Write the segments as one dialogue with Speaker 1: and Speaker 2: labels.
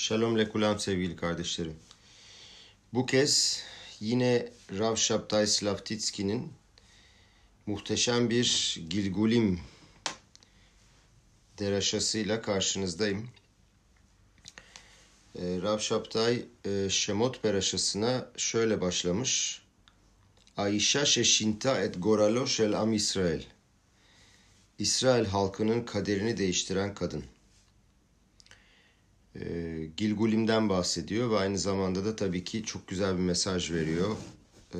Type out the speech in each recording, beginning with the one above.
Speaker 1: Shalom lekulam sevgili kardeşlerim. Bu kez yine Rav Shabtai Slavtitski'nin muhteşem bir Gilgulim deraşasıyla karşınızdayım. Ee, Rav Shabtai e, Şemot Beraşasına şöyle başlamış. Aisha şeşinta et goralo shel am İsrail. İsrail halkının kaderini değiştiren kadın. E, Gilgulim'den bahsediyor ve aynı zamanda da tabii ki çok güzel bir mesaj veriyor. E,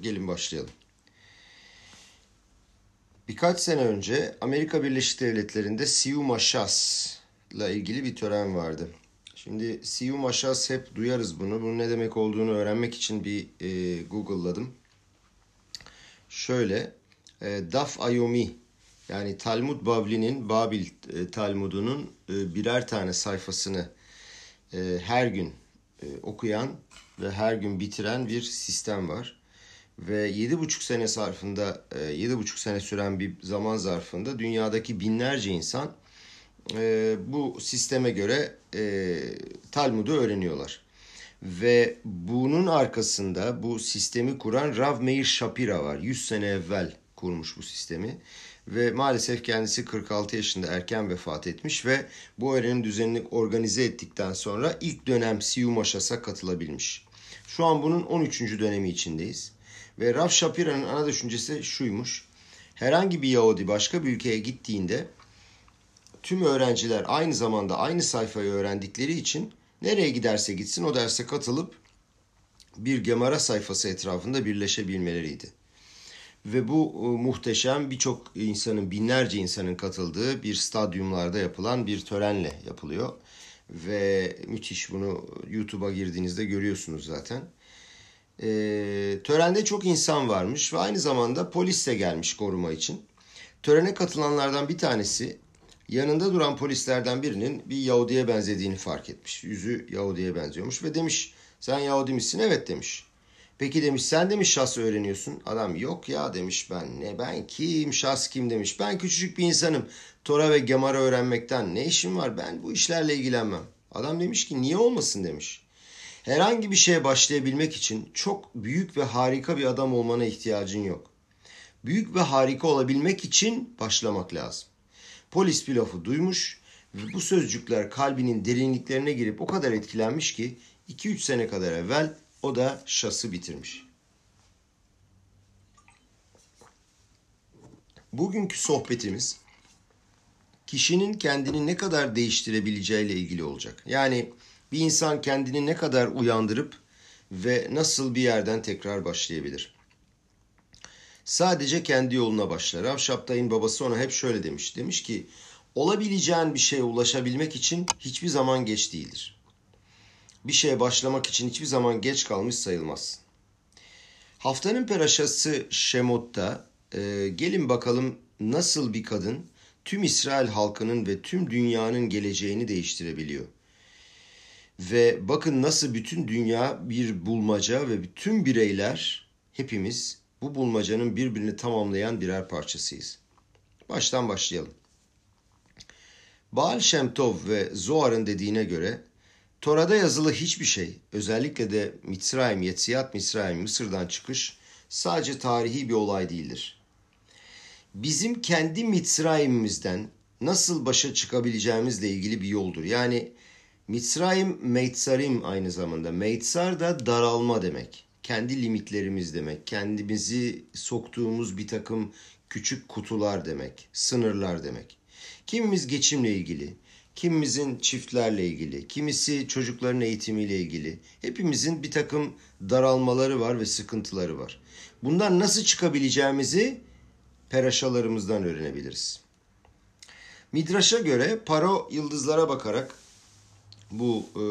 Speaker 1: gelin başlayalım. Birkaç sene önce Amerika Birleşik Devletleri'nde Siyum Aşas ile ilgili bir tören vardı. Şimdi Siyum Aşas hep duyarız bunu. Bunun ne demek olduğunu öğrenmek için bir e, Google'ladım. Şöyle, e, Daf Ayomi yani Talmud Bavli'nin Babil e, Talmud'unun e, birer tane sayfasını e, her gün okuyan ve her gün bitiren bir sistem var. Ve yedi buçuk sene zarfında, e, yedi buçuk sene süren bir zaman zarfında dünyadaki binlerce insan bu sisteme göre Talmud'u öğreniyorlar. Ve bunun arkasında bu sistemi kuran Rav Meir Shapira var. 100 sene evvel kurmuş bu sistemi. Ve maalesef kendisi 46 yaşında erken vefat etmiş ve bu öğrenim düzenini organize ettikten sonra ilk dönem Siyum Aşas'a katılabilmiş. Şu an bunun 13. dönemi içindeyiz. Ve Rav Shapira'nın ana düşüncesi şuymuş. Herhangi bir Yahudi başka bir ülkeye gittiğinde tüm öğrenciler aynı zamanda aynı sayfayı öğrendikleri için nereye giderse gitsin o derse katılıp bir Gemara sayfası etrafında birleşebilmeleriydi. Ve bu e, muhteşem birçok insanın, binlerce insanın katıldığı bir stadyumlarda yapılan bir törenle yapılıyor. Ve müthiş bunu YouTube'a girdiğinizde görüyorsunuz zaten. E, törende çok insan varmış ve aynı zamanda polis de gelmiş koruma için. Törene katılanlardan bir tanesi yanında duran polislerden birinin bir Yahudi'ye benzediğini fark etmiş. Yüzü Yahudi'ye benziyormuş ve demiş sen Yahudi misin? Evet demiş. Peki demiş sen demiş şahs öğreniyorsun. Adam yok ya demiş ben ne ben kim şahs kim demiş. Ben küçücük bir insanım. Tora ve Gemara öğrenmekten ne işim var ben bu işlerle ilgilenmem. Adam demiş ki niye olmasın demiş. Herhangi bir şeye başlayabilmek için çok büyük ve harika bir adam olmana ihtiyacın yok. Büyük ve harika olabilmek için başlamak lazım. Polis bir lafı duymuş ve bu sözcükler kalbinin derinliklerine girip o kadar etkilenmiş ki 2-3 sene kadar evvel o da şası bitirmiş. Bugünkü sohbetimiz kişinin kendini ne kadar değiştirebileceğiyle ilgili olacak. Yani bir insan kendini ne kadar uyandırıp ve nasıl bir yerden tekrar başlayabilir. Sadece kendi yoluna başlar. Rav Şaptay'ın babası ona hep şöyle demiş. Demiş ki olabileceğin bir şeye ulaşabilmek için hiçbir zaman geç değildir bir şeye başlamak için hiçbir zaman geç kalmış sayılmaz. Haftanın peraşası Şemot'ta e, gelin bakalım nasıl bir kadın tüm İsrail halkının ve tüm dünyanın geleceğini değiştirebiliyor. Ve bakın nasıl bütün dünya bir bulmaca ve bütün bireyler hepimiz bu bulmacanın birbirini tamamlayan birer parçasıyız. Baştan başlayalım. Baal Shemtov ve Zohar'ın dediğine göre Tora'da yazılı hiçbir şey, özellikle de Mitzrayim, Yetziyat Mitzrayim, Mısır'dan çıkış sadece tarihi bir olay değildir. Bizim kendi Mitzrayim'imizden nasıl başa çıkabileceğimizle ilgili bir yoldur. Yani Mitzrayim, Meitsarim aynı zamanda. Meitsar da daralma demek. Kendi limitlerimiz demek. Kendimizi soktuğumuz bir takım küçük kutular demek. Sınırlar demek. Kimimiz geçimle ilgili, kimimizin çiftlerle ilgili, kimisi çocukların eğitimiyle ilgili. Hepimizin bir takım daralmaları var ve sıkıntıları var. Bundan nasıl çıkabileceğimizi peraşalarımızdan öğrenebiliriz. Midraş'a göre Paro yıldızlara bakarak bu e,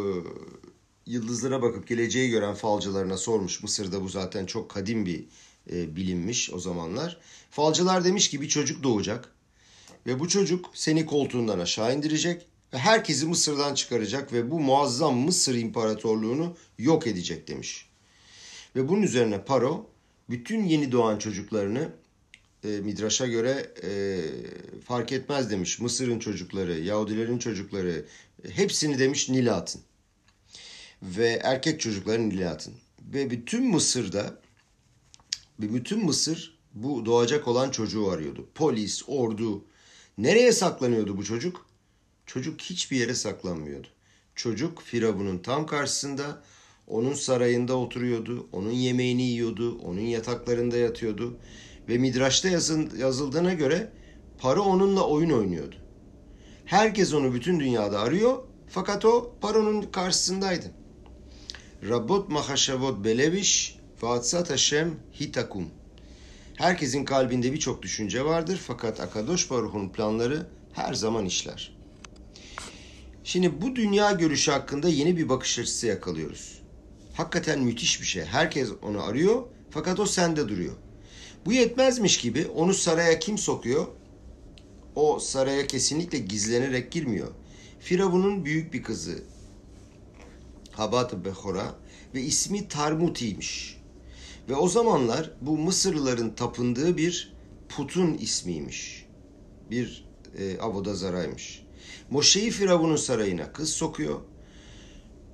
Speaker 1: yıldızlara bakıp geleceği gören falcılarına sormuş. Mısır'da bu zaten çok kadim bir e, bilinmiş o zamanlar. Falcılar demiş ki bir çocuk doğacak ve bu çocuk seni koltuğundan aşağı indirecek ve herkesi Mısır'dan çıkaracak ve bu muazzam Mısır İmparatorluğunu yok edecek demiş. Ve bunun üzerine Paro bütün yeni doğan çocuklarını e, Midraş'a göre e, fark etmez demiş. Mısır'ın çocukları, Yahudilerin çocukları hepsini demiş Nil'e atın. ve erkek çocukların Nil'e atın. Ve bütün Mısır'da bütün Mısır bu doğacak olan çocuğu arıyordu. Polis, ordu. Nereye saklanıyordu bu çocuk? Çocuk hiçbir yere saklanmıyordu. Çocuk Firavun'un tam karşısında onun sarayında oturuyordu, onun yemeğini yiyordu, onun yataklarında yatıyordu. Ve Midraş'ta yazıldığına göre Paro onunla oyun oynuyordu. Herkes onu bütün dünyada arıyor fakat o Paro'nun karşısındaydı. Rabbot mahaşavot beleviş vatsat Hashem hitakum. Herkesin kalbinde birçok düşünce vardır fakat Akadosh Baruch'un planları her zaman işler. Şimdi bu dünya görüşü hakkında yeni bir bakış açısı yakalıyoruz. Hakikaten müthiş bir şey. Herkes onu arıyor fakat o sende duruyor. Bu yetmezmiş gibi onu saraya kim sokuyor? O saraya kesinlikle gizlenerek girmiyor. Firavun'un büyük bir kızı Habat Behora ve ismi Tarmuti'ymiş. Ve o zamanlar bu Mısırlıların tapındığı bir putun ismiymiş. Bir e, avodazaraymış. Moşe'yi Firavun'un sarayına kız sokuyor.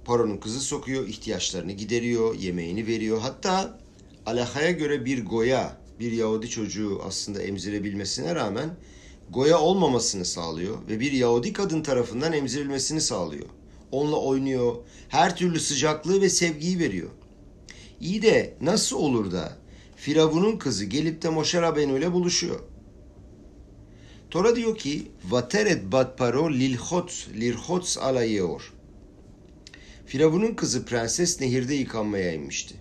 Speaker 1: Paronun kızı sokuyor, ihtiyaçlarını gideriyor, yemeğini veriyor. Hatta alakaya göre bir goya, bir Yahudi çocuğu aslında emzirebilmesine rağmen goya olmamasını sağlıyor ve bir Yahudi kadın tarafından emzirilmesini sağlıyor. Onunla oynuyor, her türlü sıcaklığı ve sevgiyi veriyor. İyi de nasıl olur da Firavun'un kızı gelip de Moşe Rabbeinu ile buluşuyor? Tora diyor ki Vateret bat paro lilhots lirhots ala yeor. Firavun'un kızı prenses nehirde yıkanmaya inmişti.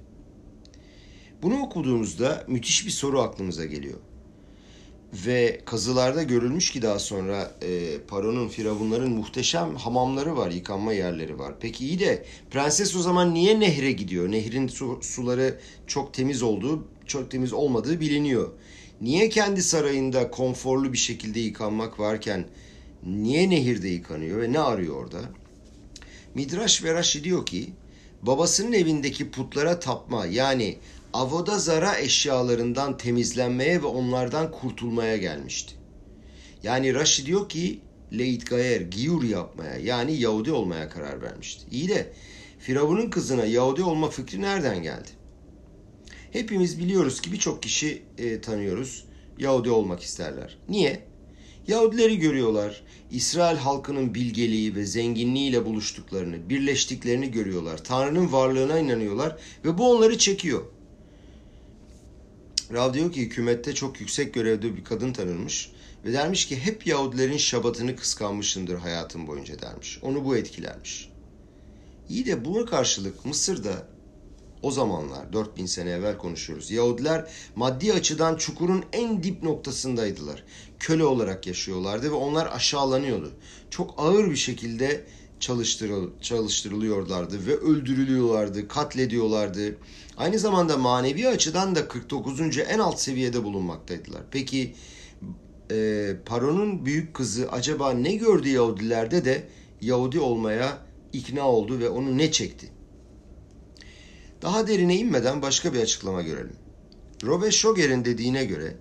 Speaker 1: Bunu okuduğumuzda müthiş bir soru aklımıza geliyor. Ve kazılarda görülmüş ki daha sonra e, Paro'nun, Firavunların muhteşem hamamları var, yıkanma yerleri var. Peki iyi de prenses o zaman niye nehre gidiyor? Nehrin su, suları çok temiz olduğu, çok temiz olmadığı biliniyor. Niye kendi sarayında konforlu bir şekilde yıkanmak varken niye nehirde yıkanıyor ve ne arıyor orada? Midraş ve Rashi diyor ki babasının evindeki putlara tapma yani avoda zara eşyalarından temizlenmeye ve onlardan kurtulmaya gelmişti. Yani Rashi diyor ki Leit Gayer, giyur yapmaya yani Yahudi olmaya karar vermişti. İyi de Firavun'un kızına Yahudi olma fikri nereden geldi? Hepimiz biliyoruz ki birçok kişi e, tanıyoruz Yahudi olmak isterler. Niye? Yahudileri görüyorlar. İsrail halkının bilgeliği ve zenginliğiyle buluştuklarını, birleştiklerini görüyorlar. Tanrı'nın varlığına inanıyorlar ve bu onları çekiyor. Rav diyor ki hükümette çok yüksek görevde bir kadın tanınmış ve dermiş ki hep Yahudilerin şabatını kıskanmışımdır hayatım boyunca dermiş. Onu bu etkilermiş. İyi de buna karşılık Mısır'da o zamanlar 4000 sene evvel konuşuyoruz. Yahudiler maddi açıdan çukurun en dip noktasındaydılar. Köle olarak yaşıyorlardı ve onlar aşağılanıyordu. Çok ağır bir şekilde çalıştırıl çalıştırılıyorlardı ve öldürülüyorlardı, katlediyorlardı. Aynı zamanda manevi açıdan da 49. en alt seviyede bulunmaktaydılar. Peki e, Paro'nun büyük kızı acaba ne gördü Yahudilerde de Yahudi olmaya ikna oldu ve onu ne çekti? Daha derine inmeden başka bir açıklama görelim. Robert Schoger'in dediğine göre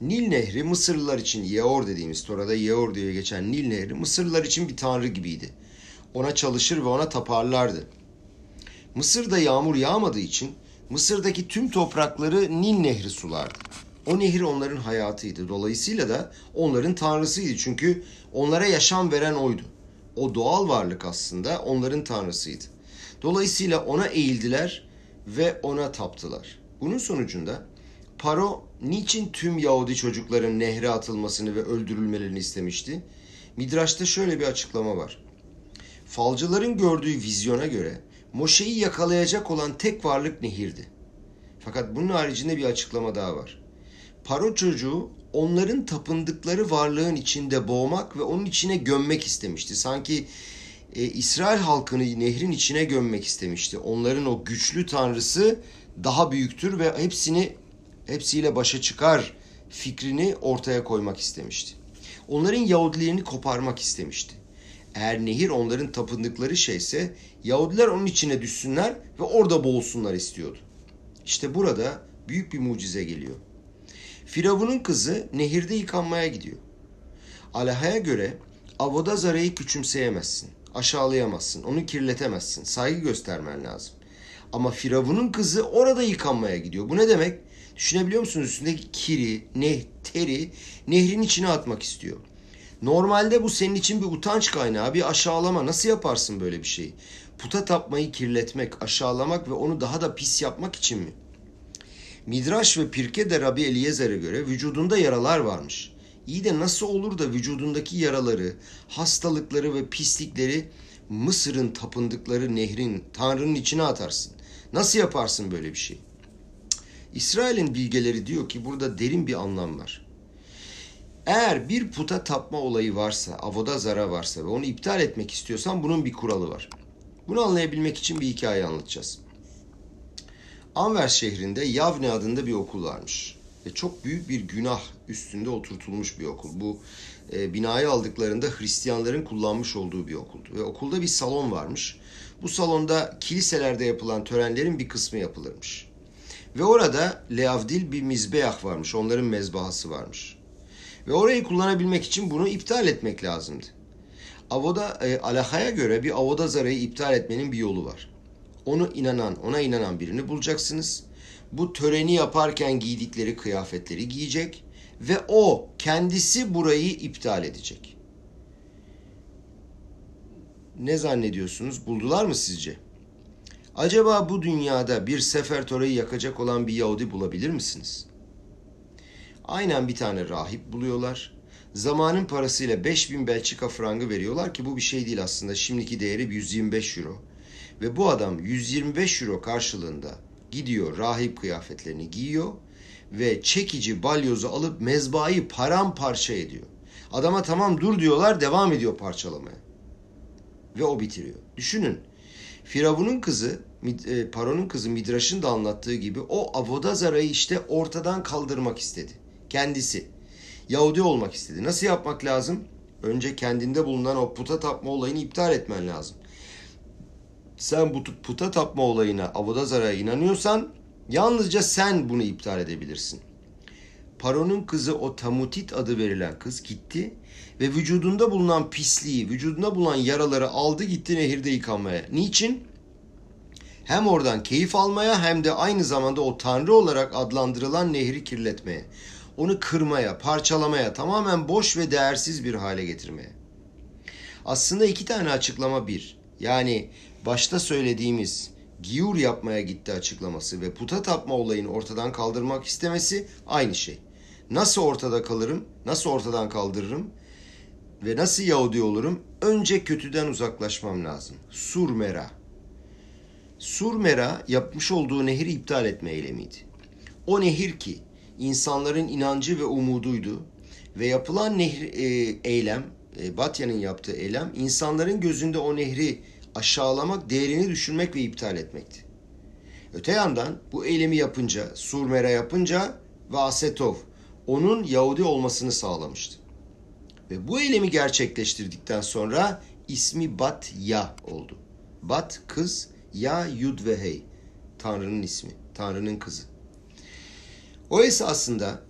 Speaker 1: Nil Nehri Mısırlılar için Yeor dediğimiz Tora'da Yeor diye geçen Nil Nehri Mısırlılar için bir tanrı gibiydi. Ona çalışır ve ona taparlardı. Mısır'da yağmur yağmadığı için Mısır'daki tüm toprakları Nil Nehri sulardı. O nehir onların hayatıydı. Dolayısıyla da onların tanrısıydı. Çünkü onlara yaşam veren oydu. O doğal varlık aslında onların tanrısıydı. Dolayısıyla ona eğildiler ve ona taptılar. Bunun sonucunda Paro niçin tüm Yahudi çocukların nehre atılmasını ve öldürülmelerini istemişti? Midraş'ta şöyle bir açıklama var. Falcıların gördüğü vizyona göre Moşe'yi yakalayacak olan tek varlık nehirdi. Fakat bunun haricinde bir açıklama daha var. Paro çocuğu onların tapındıkları varlığın içinde boğmak ve onun içine gömmek istemişti. Sanki e, İsrail halkını nehrin içine gömmek istemişti. Onların o güçlü tanrısı daha büyüktür ve hepsini hepsiyle başa çıkar fikrini ortaya koymak istemişti. Onların Yahudiliğini koparmak istemişti. Eğer nehir onların tapındıkları şeyse Yahudiler onun içine düşsünler ve orada boğulsunlar istiyordu. İşte burada büyük bir mucize geliyor. Firavun'un kızı nehirde yıkanmaya gidiyor. Alaha'ya göre avoda zarayı küçümseyemezsin. Aşağılayamazsın. Onu kirletemezsin. Saygı göstermen lazım. Ama Firavun'un kızı orada yıkanmaya gidiyor. Bu ne demek? Düşünebiliyor musunuz? Üstündeki kiri, ne, teri nehrin içine atmak istiyor. Normalde bu senin için bir utanç kaynağı, bir aşağılama. Nasıl yaparsın böyle bir şeyi? Puta tapmayı kirletmek, aşağılamak ve onu daha da pis yapmak için mi? Midraş ve Pirke de Rabbi Eliezer'e göre vücudunda yaralar varmış. İyi de nasıl olur da vücudundaki yaraları, hastalıkları ve pislikleri Mısır'ın tapındıkları nehrin, Tanrı'nın içine atarsın? Nasıl yaparsın böyle bir şey? İsrail'in bilgeleri diyor ki burada derin bir anlam var. Eğer bir puta tapma olayı varsa, avoda zara varsa ve onu iptal etmek istiyorsan bunun bir kuralı var. Bunu anlayabilmek için bir hikaye anlatacağız. Anver şehrinde Yavne adında bir okul varmış. Ve çok büyük bir günah üstünde oturtulmuş bir okul. Bu e, binayı aldıklarında Hristiyanların kullanmış olduğu bir okuldu. Ve okulda bir salon varmış. Bu salonda kiliselerde yapılan törenlerin bir kısmı yapılırmış. Ve orada Leavdil bir mizbeah varmış. Onların mezbahası varmış. Ve orayı kullanabilmek için bunu iptal etmek lazımdı. Avoda e, alahaya göre bir avoda zarayı iptal etmenin bir yolu var. Onu inanan, ona inanan birini bulacaksınız. Bu töreni yaparken giydikleri kıyafetleri giyecek ve o kendisi burayı iptal edecek. Ne zannediyorsunuz? Buldular mı sizce? Acaba bu dünyada bir sefertoreyi yakacak olan bir Yahudi bulabilir misiniz? Aynen bir tane rahip buluyorlar. Zamanın parasıyla 5000 Belçika frangı veriyorlar ki bu bir şey değil aslında. Şimdiki değeri 125 euro. Ve bu adam 125 euro karşılığında gidiyor rahip kıyafetlerini giyiyor ve çekici balyozu alıp mezbahayı paramparça ediyor. Adama tamam dur diyorlar devam ediyor parçalamaya. Ve o bitiriyor. Düşünün Firavun'un kızı, e, Paron'un kızı Midraş'ın da anlattığı gibi o Avodazara'yı işte ortadan kaldırmak istedi. Kendisi. Yahudi olmak istedi. Nasıl yapmak lazım? Önce kendinde bulunan o puta tapma olayını iptal etmen lazım. Sen bu puta tapma olayına, Avodazara'ya inanıyorsan yalnızca sen bunu iptal edebilirsin. Paron'un kızı o Tamutit adı verilen kız gitti ve vücudunda bulunan pisliği, vücudunda bulunan yaraları aldı gitti nehirde yıkanmaya. Niçin? Hem oradan keyif almaya hem de aynı zamanda o tanrı olarak adlandırılan nehri kirletmeye. Onu kırmaya, parçalamaya, tamamen boş ve değersiz bir hale getirmeye. Aslında iki tane açıklama bir. Yani başta söylediğimiz giyur yapmaya gitti açıklaması ve puta tapma olayını ortadan kaldırmak istemesi aynı şey. Nasıl ortada kalırım? Nasıl ortadan kaldırırım? Ve nasıl Yahudi olurum? Önce kötüden uzaklaşmam lazım. Surmera. Surmera yapmış olduğu nehri iptal etme eylemiydi. O nehir ki insanların inancı ve umuduydu ve yapılan nehir, e, eylem, e, Batya'nın yaptığı eylem insanların gözünde o nehri aşağılamak, değerini düşürmek ve iptal etmekti. Öte yandan bu eylemi yapınca, Surmera yapınca ve Asetov onun Yahudi olmasını sağlamıştı. Ve bu eylemi gerçekleştirdikten sonra ismi Bat Ya oldu. Bat kız, Ya Yud ve Hey. Tanrı'nın ismi, Tanrı'nın kızı. O esasında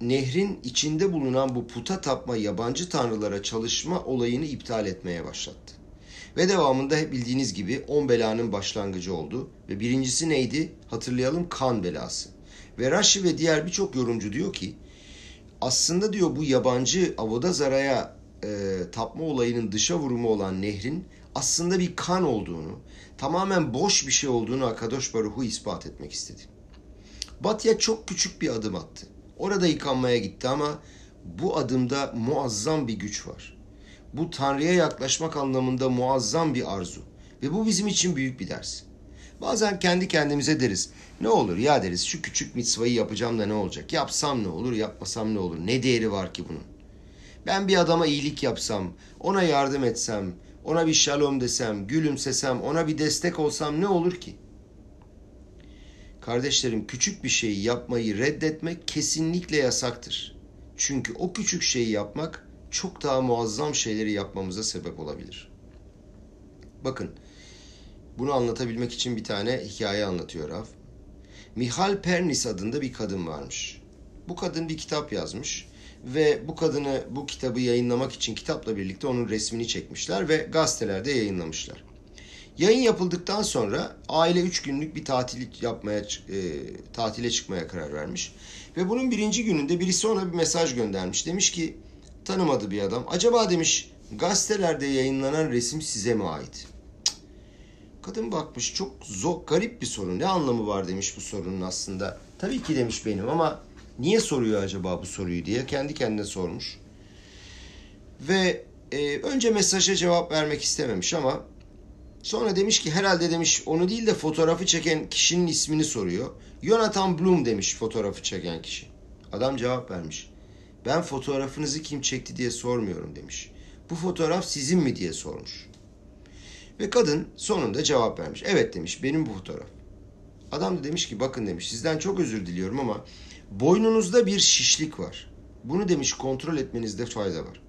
Speaker 1: nehrin içinde bulunan bu puta tapma yabancı tanrılara çalışma olayını iptal etmeye başlattı. Ve devamında bildiğiniz gibi on belanın başlangıcı oldu. Ve birincisi neydi? Hatırlayalım kan belası. Ve Rashi ve diğer birçok yorumcu diyor ki aslında diyor bu yabancı Avodazara'ya e, tapma olayının dışa vurumu olan nehrin aslında bir kan olduğunu, tamamen boş bir şey olduğunu Akadosh Baruhu ispat etmek istedi. Batya çok küçük bir adım attı. Orada yıkanmaya gitti ama bu adımda muazzam bir güç var. Bu Tanrı'ya yaklaşmak anlamında muazzam bir arzu. Ve bu bizim için büyük bir ders. Bazen kendi kendimize deriz. Ne olur ya deriz şu küçük mitzvayı yapacağım da ne olacak? Yapsam ne olur, yapmasam ne olur? Ne değeri var ki bunun? Ben bir adama iyilik yapsam, ona yardım etsem, ona bir şalom desem, gülümsesem, ona bir destek olsam ne olur ki? Kardeşlerim küçük bir şeyi yapmayı reddetmek kesinlikle yasaktır. Çünkü o küçük şeyi yapmak çok daha muazzam şeyleri yapmamıza sebep olabilir. Bakın bunu anlatabilmek için bir tane hikaye anlatıyor Rav. Mihal Pernis adında bir kadın varmış. Bu kadın bir kitap yazmış ve bu kadını bu kitabı yayınlamak için kitapla birlikte onun resmini çekmişler ve gazetelerde yayınlamışlar. Yayın yapıldıktan sonra aile üç günlük bir tatil yapmaya e, tatile çıkmaya karar vermiş. Ve bunun birinci gününde birisi ona bir mesaj göndermiş. Demiş ki tanımadı bir adam. Acaba demiş gazetelerde yayınlanan resim size mi ait? Kadın bakmış çok zor, garip bir soru. Ne anlamı var demiş bu sorunun aslında. Tabii ki demiş benim ama niye soruyor acaba bu soruyu diye kendi kendine sormuş. Ve e, önce mesaja cevap vermek istememiş ama sonra demiş ki herhalde demiş onu değil de fotoğrafı çeken kişinin ismini soruyor. Jonathan Bloom demiş fotoğrafı çeken kişi. Adam cevap vermiş. Ben fotoğrafınızı kim çekti diye sormuyorum demiş. Bu fotoğraf sizin mi diye sormuş. Ve kadın sonunda cevap vermiş. Evet demiş benim bu fotoğraf. Adam da demiş ki bakın demiş sizden çok özür diliyorum ama boynunuzda bir şişlik var. Bunu demiş kontrol etmenizde fayda var.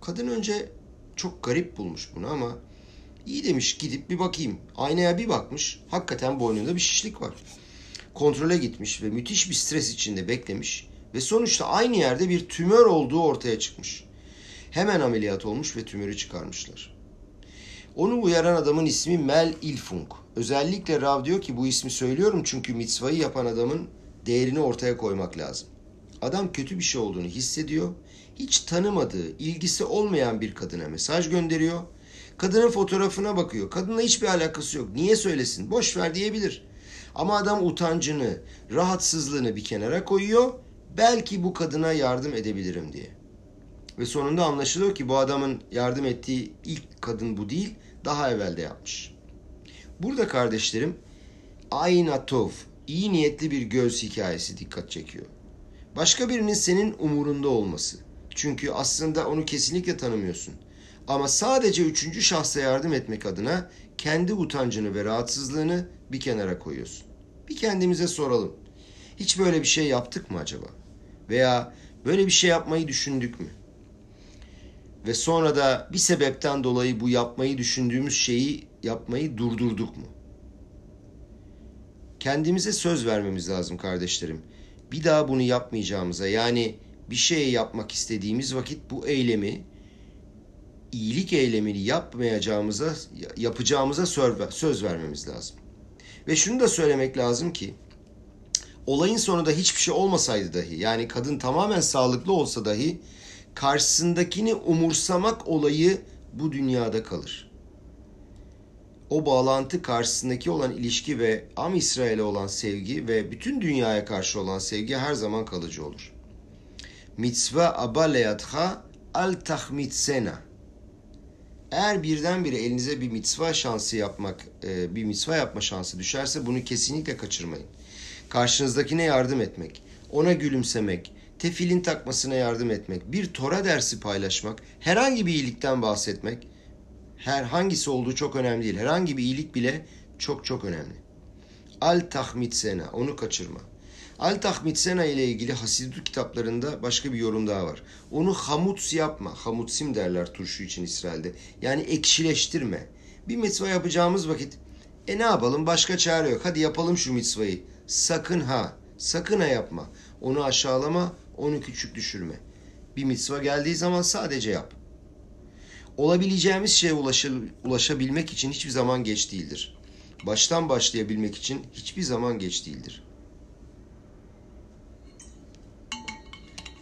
Speaker 1: Kadın önce çok garip bulmuş bunu ama iyi demiş gidip bir bakayım. Aynaya bir bakmış hakikaten boynunda bir şişlik var. Kontrole gitmiş ve müthiş bir stres içinde beklemiş ve sonuçta aynı yerde bir tümör olduğu ortaya çıkmış. Hemen ameliyat olmuş ve tümörü çıkarmışlar. Onu uyaran adamın ismi Mel Ilfung. Özellikle Rav diyor ki bu ismi söylüyorum çünkü mitzvayı yapan adamın değerini ortaya koymak lazım. Adam kötü bir şey olduğunu hissediyor. Hiç tanımadığı, ilgisi olmayan bir kadına mesaj gönderiyor. Kadının fotoğrafına bakıyor. Kadınla hiçbir alakası yok. Niye söylesin? Boş ver diyebilir. Ama adam utancını, rahatsızlığını bir kenara koyuyor. Belki bu kadına yardım edebilirim diye. Ve sonunda anlaşılıyor ki bu adamın yardım ettiği ilk kadın bu değil, daha evvelde yapmış. Burada kardeşlerim Aynatov, iyi niyetli bir göz hikayesi dikkat çekiyor. Başka birinin senin umurunda olması. Çünkü aslında onu kesinlikle tanımıyorsun. Ama sadece üçüncü şahsa yardım etmek adına kendi utancını ve rahatsızlığını bir kenara koyuyorsun. Bir kendimize soralım. Hiç böyle bir şey yaptık mı acaba? Veya böyle bir şey yapmayı düşündük mü? Ve sonra da bir sebepten dolayı bu yapmayı düşündüğümüz şeyi yapmayı durdurduk mu? Kendimize söz vermemiz lazım kardeşlerim. Bir daha bunu yapmayacağımıza yani bir şey yapmak istediğimiz vakit bu eylemi iyilik eylemini yapmayacağımıza yapacağımıza söz vermemiz lazım. Ve şunu da söylemek lazım ki olayın sonunda hiçbir şey olmasaydı dahi yani kadın tamamen sağlıklı olsa dahi karşısındakini umursamak olayı bu dünyada kalır. O bağlantı karşısındaki olan ilişki ve Am İsrail'e olan sevgi ve bütün dünyaya karşı olan sevgi her zaman kalıcı olur. Mitzva abaleyatha al tahmitsena. Eğer birdenbire elinize bir mitzva şansı yapmak, e, bir mitzva yapma şansı düşerse bunu kesinlikle kaçırmayın. Karşınızdakine yardım etmek, ona gülümsemek, tefilin takmasına yardım etmek, bir Tora dersi paylaşmak, herhangi bir iyilikten bahsetmek, her hangisi olduğu çok önemli değil. Herhangi bir iyilik bile çok çok önemli. Al tahmid sena, onu kaçırma. Al tahmid sena ile ilgili Hasidut kitaplarında başka bir yorum daha var. Onu hamuts yapma. Hamutsim derler turşu için İsrail'de. Yani ekşileştirme. Bir mitzva yapacağımız vakit e ne yapalım başka çare yok. Hadi yapalım şu mitzvayı. Sakın ha. Sakın ha yapma. Onu aşağılama, onu küçük düşürme. Bir mitzva geldiği zaman sadece yap. Olabileceğimiz şeye ulaşabilmek için hiçbir zaman geç değildir. Baştan başlayabilmek için hiçbir zaman geç değildir.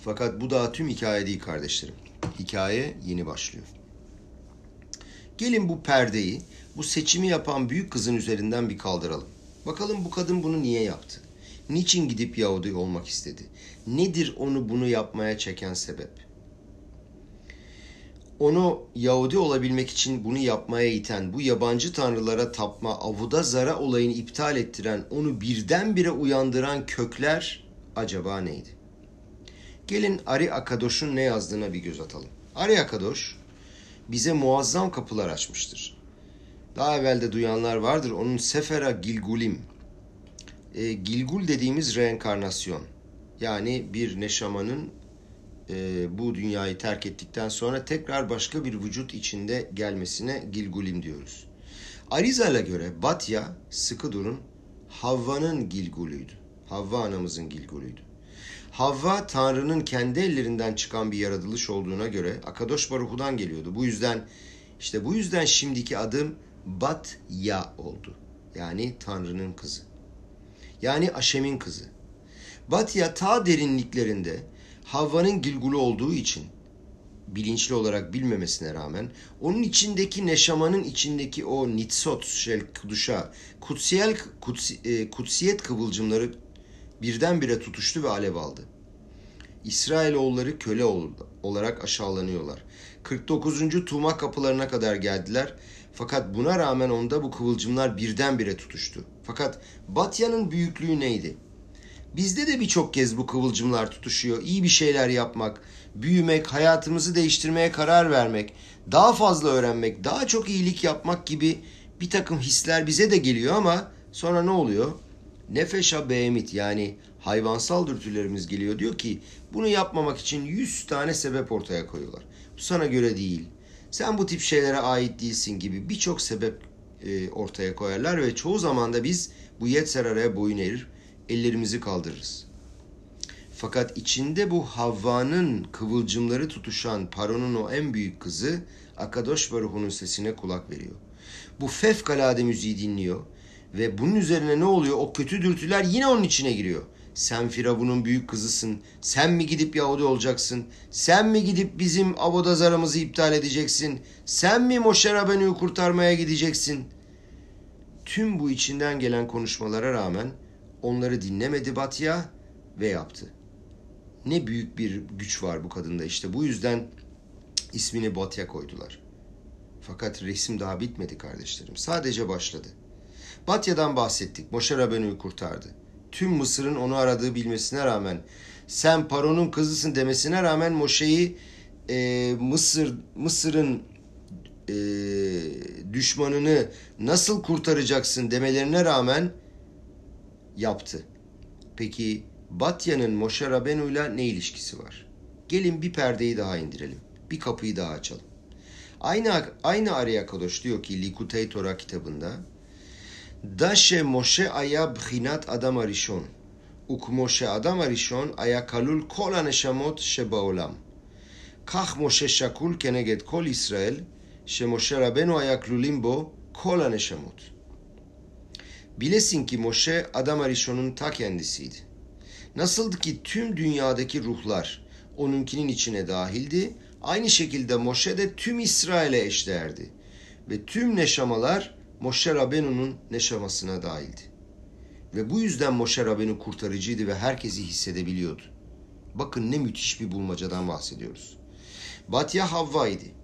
Speaker 1: Fakat bu daha tüm hikaye değil kardeşlerim. Hikaye yeni başlıyor. Gelin bu perdeyi, bu seçimi yapan büyük kızın üzerinden bir kaldıralım. Bakalım bu kadın bunu niye yaptı? Niçin gidip Yahudi olmak istedi? Nedir onu bunu yapmaya çeken sebep? Onu Yahudi olabilmek için bunu yapmaya iten, bu yabancı tanrılara tapma, avuda zara olayını iptal ettiren, onu birdenbire uyandıran kökler acaba neydi? Gelin Ari Akadoş'un ne yazdığına bir göz atalım. Ari Akadoş bize muazzam kapılar açmıştır. Daha evvel de duyanlar vardır. Onun Sefera Gilgulim e, Gilgul dediğimiz reenkarnasyon. Yani bir neşamanın e, bu dünyayı terk ettikten sonra tekrar başka bir vücut içinde gelmesine Gilgulim diyoruz. Arizal'a göre Batya, sıkı durun, Havva'nın Gilgulüydü. Havva anamızın Gilgulüydü. Havva Tanrı'nın kendi ellerinden çıkan bir yaratılış olduğuna göre Akadosh Baruhu'dan geliyordu. Bu yüzden işte bu yüzden şimdiki adım Bat Ya oldu. Yani Tanrı'nın kızı. Yani Aşem'in kızı. Batya ta derinliklerinde Havva'nın Gilgul'u olduğu için bilinçli olarak bilmemesine rağmen onun içindeki neşamanın içindeki o nitsot şel kuduşa kutsiyel kutsi, e, kutsiyet kıvılcımları birdenbire tutuştu ve alev aldı. İsrailoğulları köle olarak aşağılanıyorlar. 49. Tuma kapılarına kadar geldiler. Fakat buna rağmen onda bu kıvılcımlar birdenbire tutuştu. Fakat Batya'nın büyüklüğü neydi? Bizde de birçok kez bu kıvılcımlar tutuşuyor. İyi bir şeyler yapmak, büyümek, hayatımızı değiştirmeye karar vermek, daha fazla öğrenmek, daha çok iyilik yapmak gibi bir takım hisler bize de geliyor ama sonra ne oluyor? Nefeşa beemit yani hayvansal dürtülerimiz geliyor. Diyor ki bunu yapmamak için yüz tane sebep ortaya koyuyorlar. Bu sana göre değil. Sen bu tip şeylere ait değilsin gibi birçok sebep e, ortaya koyarlar ve çoğu zaman da biz bu yetser boyun erir, ellerimizi kaldırırız. Fakat içinde bu Havva'nın kıvılcımları tutuşan Paron'un o en büyük kızı Akadosh Baruhu'nun sesine kulak veriyor. Bu fevkalade müziği dinliyor ve bunun üzerine ne oluyor? O kötü dürtüler yine onun içine giriyor. Sen Firavun'un büyük kızısın. Sen mi gidip Yahudi olacaksın? Sen mi gidip bizim abodazarımızı iptal edeceksin? Sen mi Moşe Rabenu'yu kurtarmaya gideceksin? Tüm bu içinden gelen konuşmalara rağmen onları dinlemedi Batya ve yaptı. Ne büyük bir güç var bu kadında işte bu yüzden ismini Batya koydular. Fakat resim daha bitmedi kardeşlerim. Sadece başladı. Batya'dan bahsettik. Moşe Rabenu'yu kurtardı. Tüm Mısır'ın onu aradığı bilmesine rağmen sen Paron'un kızısın demesine rağmen Moşe'yi e, Mısır Mısır'ın e, düşmanını nasıl kurtaracaksın demelerine rağmen yaptı. Peki Batya'nın Moşe Rabenu'yla ne ilişkisi var? Gelin bir perdeyi daha indirelim. Bir kapıyı daha açalım. Aynı aynı Arya Kadoş diyor ki Likutey Torah kitabında Da שמשה היה בחינת אדם הראשון, וכמו שאדם הראשון היה כלול כל הנשמות שבעולם. כך משה שקול כנגד כל ישראל, שמשה רבנו היה כלולים בו כל הנשמות. Bilesin ki Moşe Adam Arishon'un ta kendisiydi. Nasıldı ki tüm dünyadaki ruhlar onunkinin içine dahildi, aynı şekilde Moşe de tüm İsrail'e eşdeğerdi. Ve tüm neşamalar Moşe Rabenu'nun neşamasına dahildi. Ve bu yüzden Moşe Rabenu kurtarıcıydı ve herkesi hissedebiliyordu. Bakın ne müthiş bir bulmacadan bahsediyoruz. Batya Havva idi.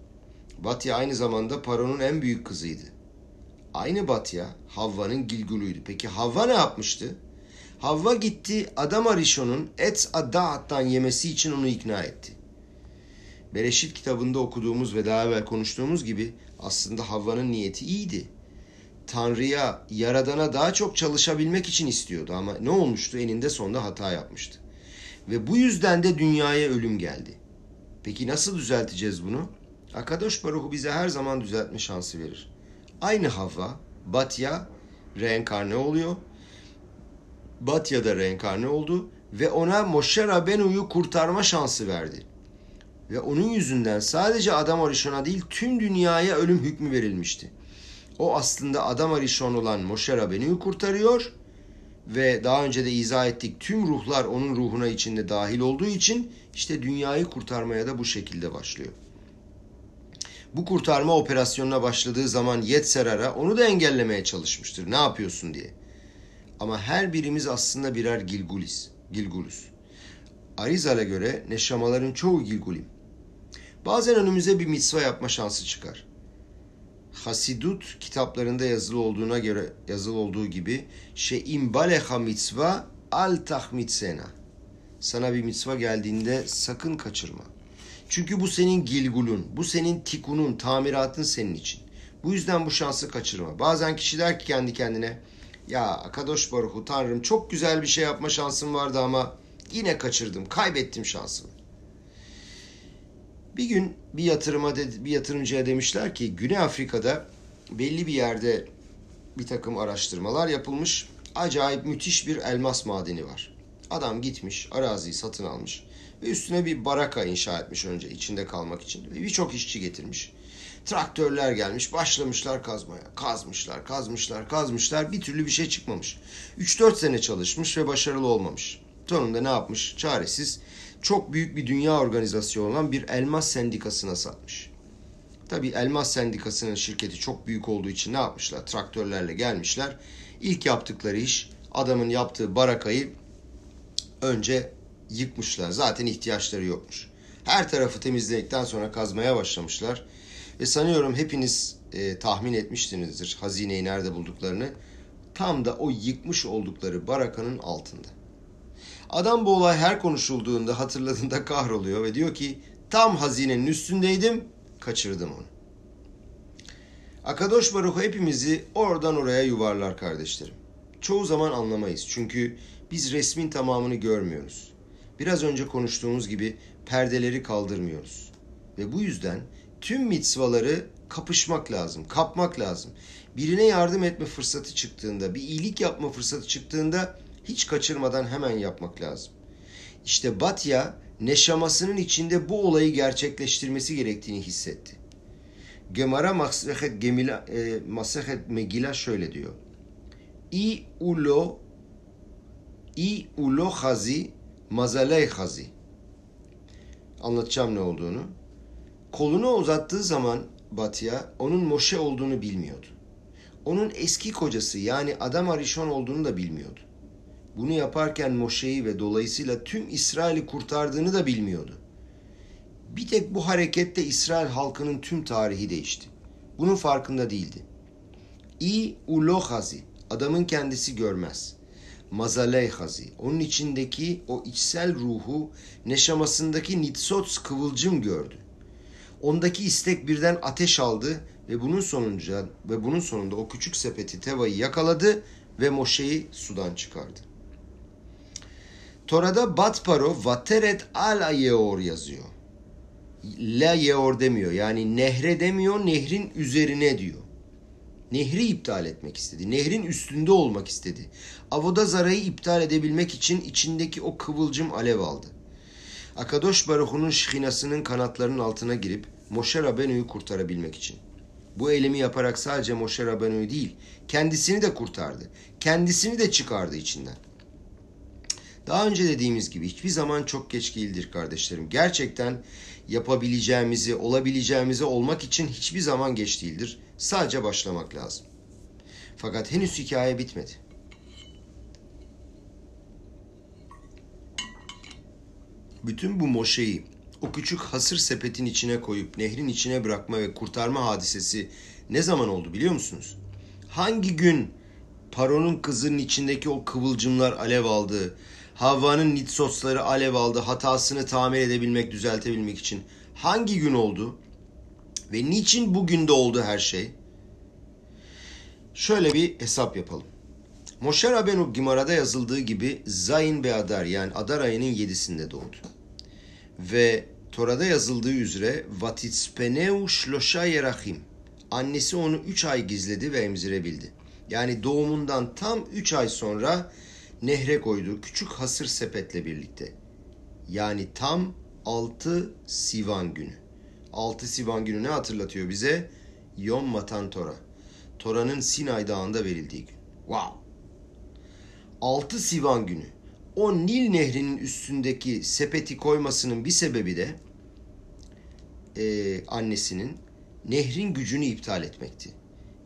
Speaker 1: Batya aynı zamanda Paron'un en büyük kızıydı. Aynı Batya Havva'nın Gilgul'uydu. Peki Havva ne yapmıştı? Havva gitti Adam Arishon'un et addaattan yemesi için onu ikna etti. Bereşit kitabında okuduğumuz ve daha evvel konuştuğumuz gibi aslında Havva'nın niyeti iyiydi. Tanrı'ya, Yaradan'a daha çok çalışabilmek için istiyordu ama ne olmuştu? Eninde sonunda hata yapmıştı. Ve bu yüzden de dünyaya ölüm geldi. Peki nasıl düzelteceğiz bunu? Akadosh Baruhu bize her zaman düzeltme şansı verir. Aynı Havva, Batya reenkarne oluyor. Batya da reenkarne oldu ve ona Moshe Rabenu'yu kurtarma şansı verdi. Ve onun yüzünden sadece Adam Arishon'a değil tüm dünyaya ölüm hükmü verilmişti. O aslında adam arişon olan Moshe Rabenu'yu kurtarıyor ve daha önce de izah ettik tüm ruhlar onun ruhuna içinde dahil olduğu için işte dünyayı kurtarmaya da bu şekilde başlıyor. Bu kurtarma operasyonuna başladığı zaman Yetserara onu da engellemeye çalışmıştır. Ne yapıyorsun diye. Ama her birimiz aslında birer Gilgulis, Gilgulus. Arizal'e göre neşamaların çoğu Gilgulim. Bazen önümüze bir mitzva yapma şansı çıkar. Hasidut kitaplarında yazılı olduğuna göre yazılı olduğu gibi şeyim baleha mitzva al tahmitsena. Sana bir mitzva geldiğinde sakın kaçırma. Çünkü bu senin gilgulun, bu senin tikunun, tamiratın senin için. Bu yüzden bu şansı kaçırma. Bazen kişi der ki kendi kendine ya Kadosh Baruhu Tanrım çok güzel bir şey yapma şansım vardı ama yine kaçırdım, kaybettim şansımı. Bir gün bir yatırıma de, bir yatırımcıya demişler ki Güney Afrika'da belli bir yerde bir takım araştırmalar yapılmış. Acayip müthiş bir elmas madeni var. Adam gitmiş, araziyi satın almış ve üstüne bir baraka inşa etmiş önce içinde kalmak için. Ve birçok işçi getirmiş. Traktörler gelmiş, başlamışlar kazmaya. Kazmışlar, kazmışlar, kazmışlar. Bir türlü bir şey çıkmamış. 3-4 sene çalışmış ve başarılı olmamış. Sonunda ne yapmış? Çaresiz çok büyük bir dünya organizasyonu olan bir elmas sendikasına satmış. Tabi elmas sendikasının şirketi çok büyük olduğu için ne yapmışlar? Traktörlerle gelmişler. İlk yaptıkları iş adamın yaptığı barakayı önce yıkmışlar. Zaten ihtiyaçları yokmuş. Her tarafı temizledikten sonra kazmaya başlamışlar. Ve sanıyorum hepiniz e, tahmin etmişsinizdir hazineyi nerede bulduklarını. Tam da o yıkmış oldukları barakanın altında. Adam bu olay her konuşulduğunda hatırladığında kahroluyor ve diyor ki tam hazinenin üstündeydim kaçırdım onu. Akadosh Baruch hepimizi oradan oraya yuvarlar kardeşlerim. Çoğu zaman anlamayız çünkü biz resmin tamamını görmüyoruz. Biraz önce konuştuğumuz gibi perdeleri kaldırmıyoruz. Ve bu yüzden tüm mitzvaları kapışmak lazım, kapmak lazım. Birine yardım etme fırsatı çıktığında, bir iyilik yapma fırsatı çıktığında hiç kaçırmadan hemen yapmak lazım. İşte Batya neşamasının içinde bu olayı gerçekleştirmesi gerektiğini hissetti. Gemara Masehet Gemila e, Masehet Megila şöyle diyor. İ ulo İ ulo hazi mazaley hazi. Anlatacağım ne olduğunu. Kolunu uzattığı zaman Batya onun Moşe olduğunu bilmiyordu. Onun eski kocası yani Adam Arishon olduğunu da bilmiyordu. Bunu yaparken Moşe'yi ve dolayısıyla tüm İsrail'i kurtardığını da bilmiyordu. Bir tek bu harekette İsrail halkının tüm tarihi değişti. Bunun farkında değildi. İ ulohazi, adamın kendisi görmez. Mazaleyhazi, onun içindeki o içsel ruhu, neşamasındaki nitsots kıvılcım gördü. Ondaki istek birden ateş aldı ve bunun sonunca ve bunun sonunda o küçük sepeti Teva'yı yakaladı ve Moşe'yi sudan çıkardı. Tora'da Batparo Vateret al Yeor yazıyor. La Yeor demiyor. Yani nehre demiyor, nehrin üzerine diyor. Nehri iptal etmek istedi. Nehrin üstünde olmak istedi. Avoda zarayı iptal edebilmek için içindeki o kıvılcım alev aldı. Akadosh Baruch'un şihinasının kanatlarının altına girip Moşe Rabenu'yu kurtarabilmek için. Bu eylemi yaparak sadece Moşe Rabenu'yu değil, kendisini de kurtardı. Kendisini de çıkardı içinden. Daha önce dediğimiz gibi hiçbir zaman çok geç değildir kardeşlerim. Gerçekten yapabileceğimizi, olabileceğimizi olmak için hiçbir zaman geç değildir. Sadece başlamak lazım. Fakat henüz hikaye bitmedi. Bütün bu Moşe'yi o küçük hasır sepetin içine koyup nehrin içine bırakma ve kurtarma hadisesi ne zaman oldu biliyor musunuz? Hangi gün Paro'nun kızının içindeki o kıvılcımlar alev aldı, Havva'nın nitsosları alev aldı hatasını tamir edebilmek, düzeltebilmek için. Hangi gün oldu? Ve niçin bugün de oldu her şey? Şöyle bir hesap yapalım. Moşe Rabenu Gimara'da yazıldığı gibi Zayin ve Adar yani Adar ayının yedisinde doğdu. Ve Tora'da yazıldığı üzere Vatitspeneu Şloşa Yerahim. Annesi onu üç ay gizledi ve emzirebildi. Yani doğumundan tam üç ay sonra nehre koyduğu küçük hasır sepetle birlikte. Yani tam 6 Sivan günü. 6 Sivan günü ne hatırlatıyor bize? Yom Matan Tora. Tora'nın Sinay Dağı'nda verildiği gün. Wow! 6 Sivan günü. O Nil Nehri'nin üstündeki sepeti koymasının bir sebebi de e, annesinin nehrin gücünü iptal etmekti.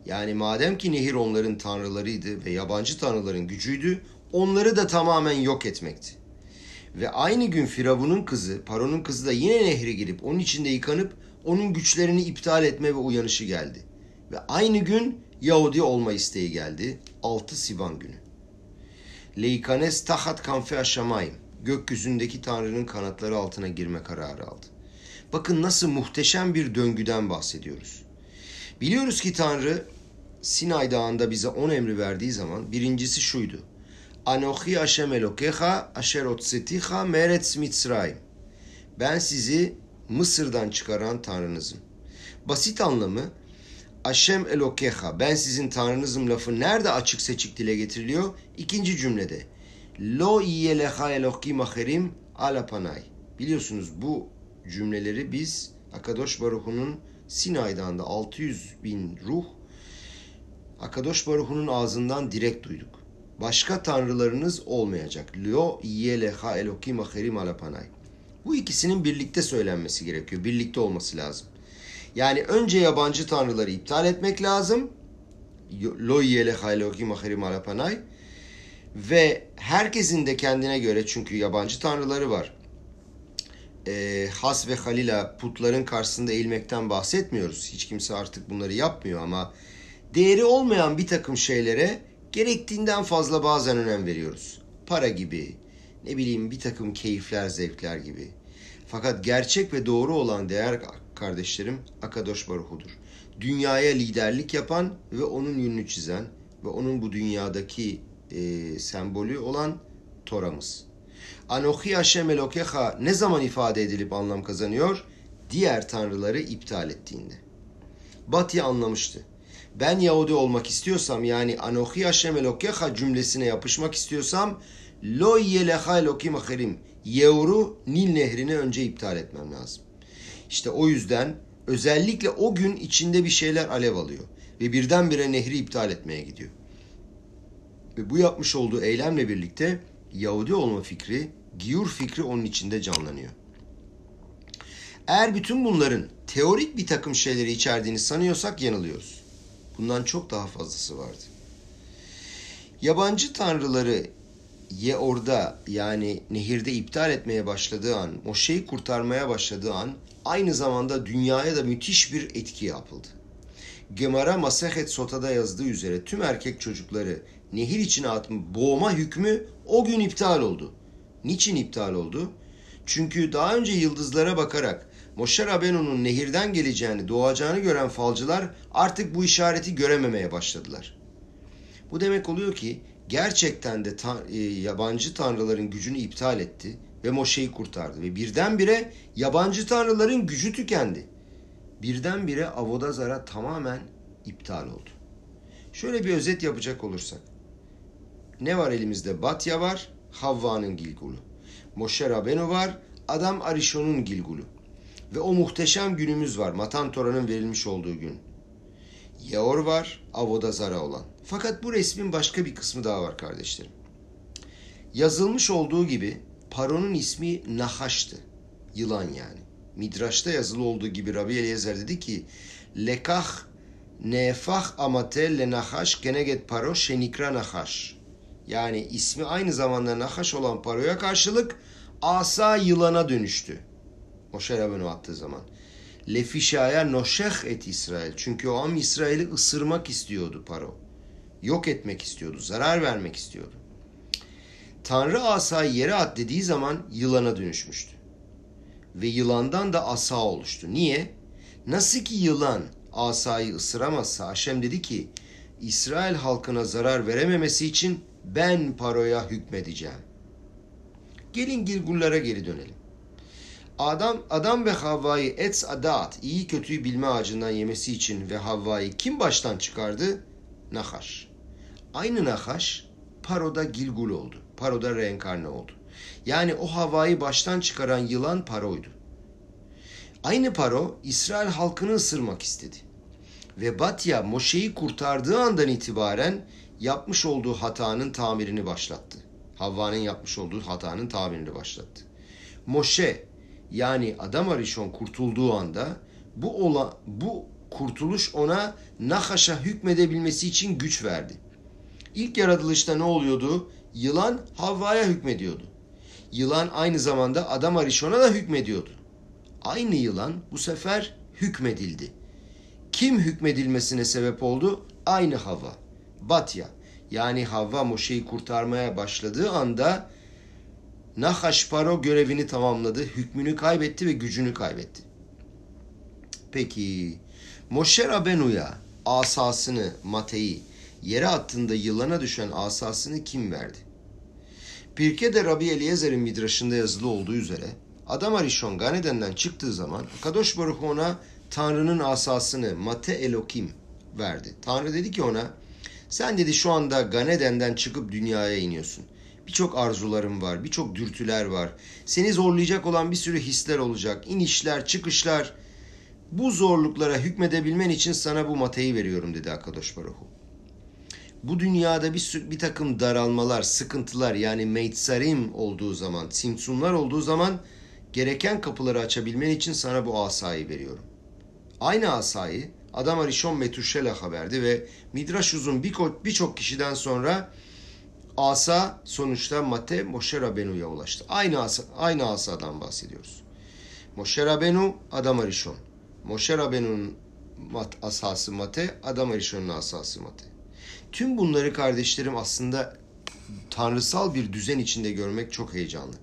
Speaker 1: Yani madem ki nehir onların tanrılarıydı ve yabancı tanrıların gücüydü, onları da tamamen yok etmekti. Ve aynı gün Firavun'un kızı, Paron'un kızı da yine nehre girip onun içinde yıkanıp onun güçlerini iptal etme ve uyanışı geldi. Ve aynı gün Yahudi olma isteği geldi. 6 Sivan günü. Leikanes tahat kanfe aşamayim. Gökyüzündeki Tanrı'nın kanatları altına girme kararı aldı. Bakın nasıl muhteşem bir döngüden bahsediyoruz. Biliyoruz ki Tanrı Sinay Dağı'nda bize on emri verdiği zaman birincisi şuydu. Anochi Hashem Elokecha Asher Otseticha Meretz Mitzrayim. Ben sizi Mısır'dan çıkaran Tanrınızım. Basit anlamı Aşem Elokecha ben sizin Tanrınızım lafı nerede açık seçik dile getiriliyor? İkinci cümlede. Lo iye leha elokim acherim ala panay. Biliyorsunuz bu cümleleri biz Akadosh Baruhu'nun Sinay Dağı'nda 600 bin ruh Akadosh Baruhu'nun ağzından direkt duyduk. Başka tanrılarınız olmayacak. Lo iye leha elokim acherim ala panay. Bu ikisinin birlikte söylenmesi gerekiyor. Birlikte olması lazım. Yani önce yabancı tanrıları iptal etmek lazım. Lo yele haylokim ahirim alapanay. Ve herkesin de kendine göre çünkü yabancı tanrıları var. E, has ve halila putların karşısında eğilmekten bahsetmiyoruz. Hiç kimse artık bunları yapmıyor ama değeri olmayan bir takım şeylere gerektiğinden fazla bazen önem veriyoruz. Para gibi, ne bileyim bir takım keyifler, zevkler gibi. Fakat gerçek ve doğru olan değer kardeşlerim Akadosh Baruhu'dur. Dünyaya liderlik yapan ve onun yönünü çizen ve onun bu dünyadaki e, sembolü olan Tora'mız. Anohi Hashem Elokecha ne zaman ifade edilip anlam kazanıyor? Diğer tanrıları iptal ettiğinde. Batya anlamıştı. Ben Yahudi olmak istiyorsam yani Anohi Hashem Elokecha cümlesine yapışmak istiyorsam Lo yeleha elokim aherim. Yevru Nil nehrini önce iptal etmem lazım. İşte o yüzden özellikle o gün içinde bir şeyler alev alıyor. Ve birdenbire nehri iptal etmeye gidiyor. Ve bu yapmış olduğu eylemle birlikte Yahudi olma fikri, Giyur fikri onun içinde canlanıyor. Eğer bütün bunların teorik bir takım şeyleri içerdiğini sanıyorsak yanılıyoruz. Bundan çok daha fazlası vardı. Yabancı tanrıları ye orada yani nehirde iptal etmeye başladığı an, Moşe'yi kurtarmaya başladığı an aynı zamanda dünyaya da müthiş bir etki yapıldı. Gemara Masehet Sota'da yazdığı üzere tüm erkek çocukları nehir içine atma, boğma hükmü o gün iptal oldu. Niçin iptal oldu? Çünkü daha önce yıldızlara bakarak Moşe Rabenu'nun nehirden geleceğini, doğacağını gören falcılar artık bu işareti görememeye başladılar. Bu demek oluyor ki gerçekten de ta, e, yabancı tanrıların gücünü iptal etti ve Moşe'yi kurtardı. Ve birdenbire yabancı tanrıların gücü tükendi. Birdenbire Avodazara tamamen iptal oldu. Şöyle bir özet yapacak olursak. Ne var elimizde? Batya var, Havva'nın Gilgul'u. Moşe Rabenu var, Adam Arishon'un Gilgul'u. Ve o muhteşem günümüz var. Matan Tora'nın verilmiş olduğu gün. Yaor var, Avodazara olan. Fakat bu resmin başka bir kısmı daha var kardeşlerim. Yazılmış olduğu gibi Paro'nun ismi Nahaş'tı. Yılan yani. Midraş'ta yazılı olduğu gibi Rabbi Eliezer dedi ki Lekah nefah amatel le nahaş geneget paro şenikra nahaş. Yani ismi aynı zamanda nahaş olan paroya karşılık asa yılana dönüştü. Moşe Rabbeinu attığı zaman. Lefişaya noşeh et İsrail. Çünkü o an İsrail'i ısırmak istiyordu Paro. Yok etmek istiyordu, zarar vermek istiyordu. Tanrı asayı yere at dediği zaman yılana dönüşmüştü. Ve yılandan da asa oluştu. Niye? Nasıl ki yılan asayı ısıramazsa Haşem dedi ki İsrail halkına zarar verememesi için ben Paro'ya hükmedeceğim. Gelin Gilgullara geri dönelim. Adam Adam ve Havva'yı etz adat, iyi kötüyü bilme ağacından yemesi için ve Havva'yı kim baştan çıkardı? Nahaş. Aynı Nahaş Paro'da Gilgul oldu. Paro'da reenkarne oldu. Yani o Havva'yı baştan çıkaran yılan Paro'ydu. Aynı Paro İsrail halkını ısırmak istedi. Ve Batya Moşe'yi kurtardığı andan itibaren yapmış olduğu hatanın tamirini başlattı. Havva'nın yapmış olduğu hatanın tamirini başlattı. Moşe yani Adam Arishon kurtulduğu anda bu ola, bu kurtuluş ona Nahaş'a hükmedebilmesi için güç verdi. İlk yaratılışta ne oluyordu? Yılan Havva'ya hükmediyordu. Yılan aynı zamanda Adam Arishon'a da hükmediyordu. Aynı yılan bu sefer hükmedildi. Kim hükmedilmesine sebep oldu? Aynı Havva. Batya. Yani Havva Moşe'yi kurtarmaya başladığı anda Nahaş Paro görevini tamamladı, hükmünü kaybetti ve gücünü kaybetti. Peki Moşe Rabenu'ya asasını, mateyi yere attığında yılana düşen asasını kim verdi? Pirke'de Rabbi Eliezer'in midraşında yazılı olduğu üzere Adam Arishon Ganeden'den çıktığı zaman Kadosh Baruch ona Tanrı'nın asasını Mate Elokim verdi. Tanrı dedi ki ona sen dedi şu anda Ganeden'den çıkıp dünyaya iniyorsun. Birçok arzularım var, birçok dürtüler var. Seni zorlayacak olan bir sürü hisler olacak. inişler, çıkışlar. Bu zorluklara hükmedebilmen için sana bu mateyi veriyorum dedi Akadosh Baruhu. Bu dünyada bir, bir takım daralmalar, sıkıntılar yani meitsarim olduğu zaman, simsumlar olduğu zaman gereken kapıları açabilmen için sana bu asayı veriyorum. Aynı asayı Adam Arishon Metuşelah'a verdi ve Midrash uzun birçok kişiden sonra asa sonuçta Mate Moshe Rabenu'ya ulaştı. Aynı asa, aynı asadan bahsediyoruz. Moshe Rabenu Adam Arishon. Moshe Rabenu'nun asası Mate, Adam Arishon'un asası Mate. Tüm bunları kardeşlerim aslında tanrısal bir düzen içinde görmek çok heyecanlı.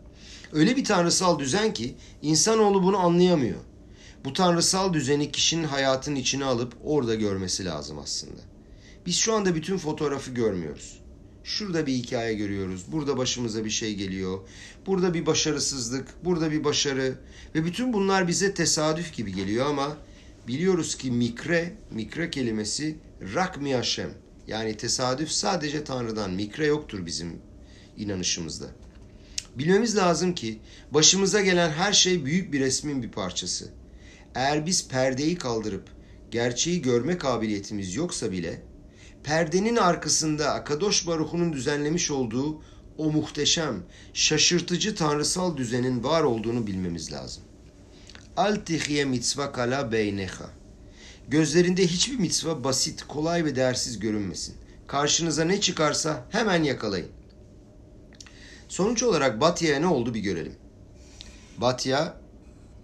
Speaker 1: Öyle bir tanrısal düzen ki insanoğlu bunu anlayamıyor. Bu tanrısal düzeni kişinin hayatının içine alıp orada görmesi lazım aslında. Biz şu anda bütün fotoğrafı görmüyoruz. Şurada bir hikaye görüyoruz. Burada başımıza bir şey geliyor. Burada bir başarısızlık, burada bir başarı ve bütün bunlar bize tesadüf gibi geliyor ama biliyoruz ki mikre, mikre kelimesi rakmi Hashem. Yani tesadüf sadece Tanrı'dan. Mikre yoktur bizim inanışımızda. Bilmemiz lazım ki başımıza gelen her şey büyük bir resmin bir parçası. Eğer biz perdeyi kaldırıp gerçeği görme kabiliyetimiz yoksa bile perdenin arkasında Akadosh Baruch'un düzenlemiş olduğu o muhteşem, şaşırtıcı tanrısal düzenin var olduğunu bilmemiz lazım. Al tihiye mitzva kala beyneha. Gözlerinde hiçbir mitzva basit, kolay ve değersiz görünmesin. Karşınıza ne çıkarsa hemen yakalayın. Sonuç olarak Batya'ya ne oldu bir görelim. Batya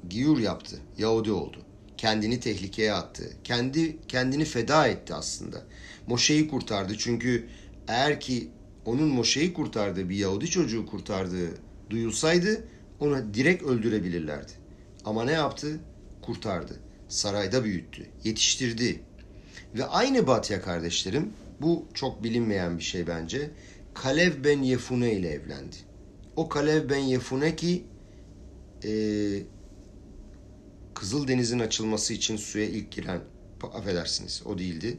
Speaker 1: giyur yaptı, Yahudi oldu. Kendini tehlikeye attı. Kendi kendini feda etti aslında. Moşe'yi kurtardı. Çünkü eğer ki onun Moşe'yi kurtardığı bir Yahudi çocuğu kurtardığı duyulsaydı onu direkt öldürebilirlerdi. Ama ne yaptı? Kurtardı. Sarayda büyüttü, yetiştirdi. Ve aynı Batya kardeşlerim, bu çok bilinmeyen bir şey bence. Kalev ben Yefune ile evlendi. O Kalev ben Yefune ki e, Kızıldeniz'in açılması için suya ilk giren affedersiniz o değildi.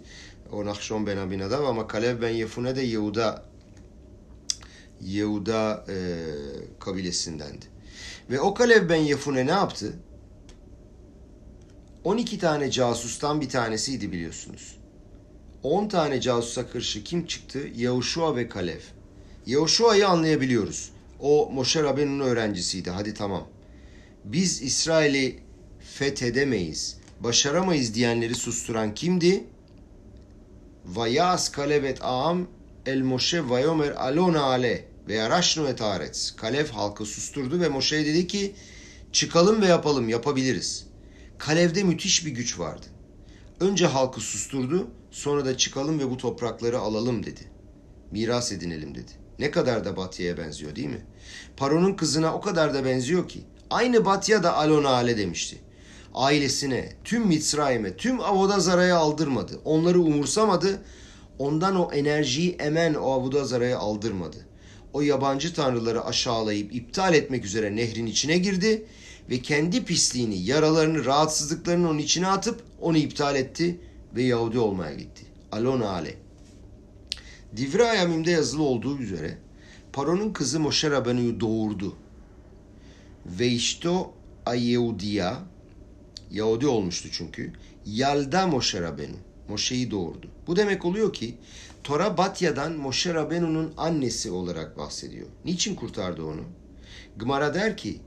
Speaker 1: Nahşon ben Abinadav ama Kalev ben Yefune de Yehuda Yehuda e, kabilesindendi. Ve o Kalev ben Yefune ne yaptı? 12 tane casustan bir tanesiydi biliyorsunuz. 10 tane casusa karşı kim çıktı? Yahushua ve Kalev. Yahushua'yı anlayabiliyoruz. O Moshe Rabenu'nun öğrencisiydi. Hadi tamam. Biz İsrail'i fethedemeyiz, başaramayız diyenleri susturan kimdi? Vayas kalevet am el Moshe vayomer alona ale ve yaraşnu et aretz. Kalev halkı susturdu ve Moshe dedi ki çıkalım ve yapalım yapabiliriz. Kalevde müthiş bir güç vardı. Önce halkı susturdu sonra da çıkalım ve bu toprakları alalım dedi. Miras edinelim dedi. Ne kadar da Batya'ya benziyor değil mi? Paro'nun kızına o kadar da benziyor ki. Aynı Batya da Alona Ale demişti ailesine, tüm Mitzrayim'e, tüm Avodazara'ya aldırmadı. Onları umursamadı. Ondan o enerjiyi emen o Avodazara'ya aldırmadı. O yabancı tanrıları aşağılayıp iptal etmek üzere nehrin içine girdi ve kendi pisliğini, yaralarını, rahatsızlıklarını onun içine atıp onu iptal etti ve Yahudi olmaya gitti. Alon Ale. Divri Ayamim'de yazılı olduğu üzere Paro'nun kızı Moshe Rabenu'yu doğurdu. Ve işte Ayehudiya Yahudi olmuştu çünkü. Yalda Moshe Rabenu. Moshe'yi doğurdu. Bu demek oluyor ki Tora Batya'dan Moshe Rabenu'nun annesi olarak bahsediyor. Niçin kurtardı onu? Gmara der ki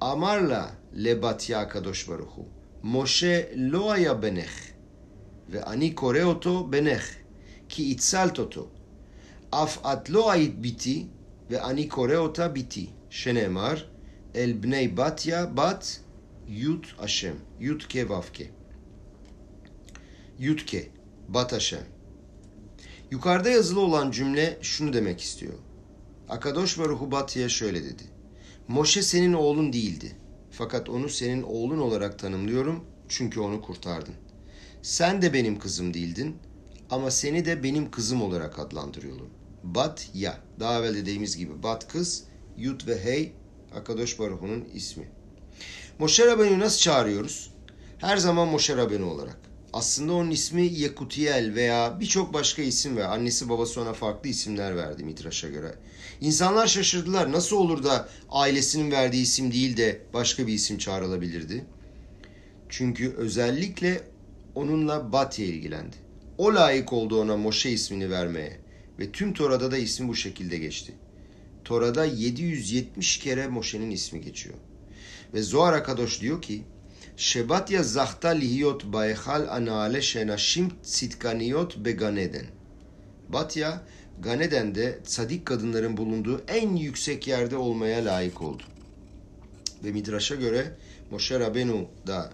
Speaker 1: Amarla le Batya kadosh baruchu. Moshe lo aya benech ve ani kore oto benech ki itzalt oto. Af at lo ait biti ve ani kore ota biti. Şenemar el bnei Batya bat Yut Hashem. Yutke Vavke. Yutke. Bat Hashem. Yukarıda yazılı olan cümle şunu demek istiyor. Akadosh Baruhu Batı'ya şöyle dedi. Moşe senin oğlun değildi. Fakat onu senin oğlun olarak tanımlıyorum çünkü onu kurtardın. Sen de benim kızım değildin ama seni de benim kızım olarak adlandırıyorum. Bat ya. Daha evvel dediğimiz gibi Bat kız, Yut ve Hey Akadosh Baruhu'nun ismi. Moşe Rabbeni nasıl çağırıyoruz? Her zaman Moşe Rabbeni olarak. Aslında onun ismi Yekutiel veya birçok başka isim ve annesi babası ona farklı isimler verdi Mitraş'a göre. İnsanlar şaşırdılar. Nasıl olur da ailesinin verdiği isim değil de başka bir isim çağrılabilirdi? Çünkü özellikle onunla Batya ilgilendi. O layık oldu ona Moşe ismini vermeye ve tüm Tora'da da ismi bu şekilde geçti. Tora'da 770 kere Moşe'nin ismi geçiyor. Ve Zohar Akadosh diyor ki Şebatya zahta lihiyot bayhal anale şenaşim sitkaniyot beganeden. Batya Ganeden'de sadik kadınların bulunduğu en yüksek yerde olmaya layık oldu. Ve Midraş'a göre Moshe Rabenu da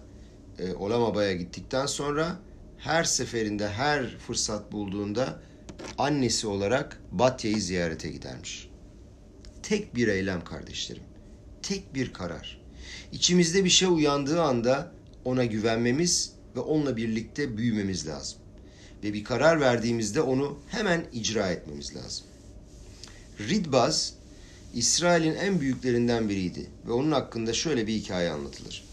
Speaker 1: e, Olamaba'ya gittikten sonra her seferinde her fırsat bulduğunda annesi olarak Batya'yı ziyarete gidermiş. Tek bir eylem kardeşlerim. Tek bir karar. İçimizde bir şey uyandığı anda ona güvenmemiz ve onunla birlikte büyümemiz lazım. Ve bir karar verdiğimizde onu hemen icra etmemiz lazım. Ridbaz, İsrail'in en büyüklerinden biriydi ve onun hakkında şöyle bir hikaye anlatılır.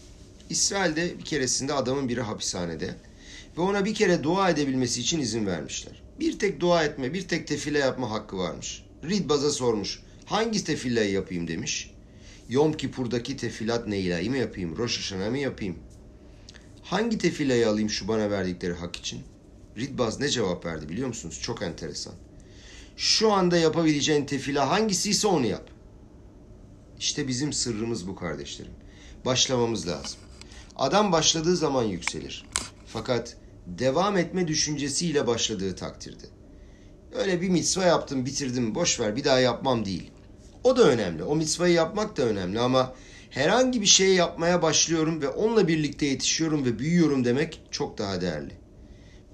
Speaker 1: İsrail'de bir keresinde adamın biri hapishanede ve ona bir kere dua edebilmesi için izin vermişler. Bir tek dua etme, bir tek tefile yapma hakkı varmış. Ridbaz'a sormuş, hangi tefileyi yapayım demiş. Yom Kipur'daki tefilat neylayı mı yapayım, Rosh Hashanah mı yapayım? Hangi tefileyi alayım şu bana verdikleri hak için? Ridbaz ne cevap verdi biliyor musunuz? Çok enteresan. Şu anda yapabileceğin tefila hangisiyse onu yap. İşte bizim sırrımız bu kardeşlerim. Başlamamız lazım. Adam başladığı zaman yükselir. Fakat devam etme düşüncesiyle başladığı takdirde. Öyle bir mitzva yaptım, bitirdim, boş ver, bir daha yapmam değil. O da önemli. O mitzvayı yapmak da önemli ama herhangi bir şey yapmaya başlıyorum ve onunla birlikte yetişiyorum ve büyüyorum demek çok daha değerli.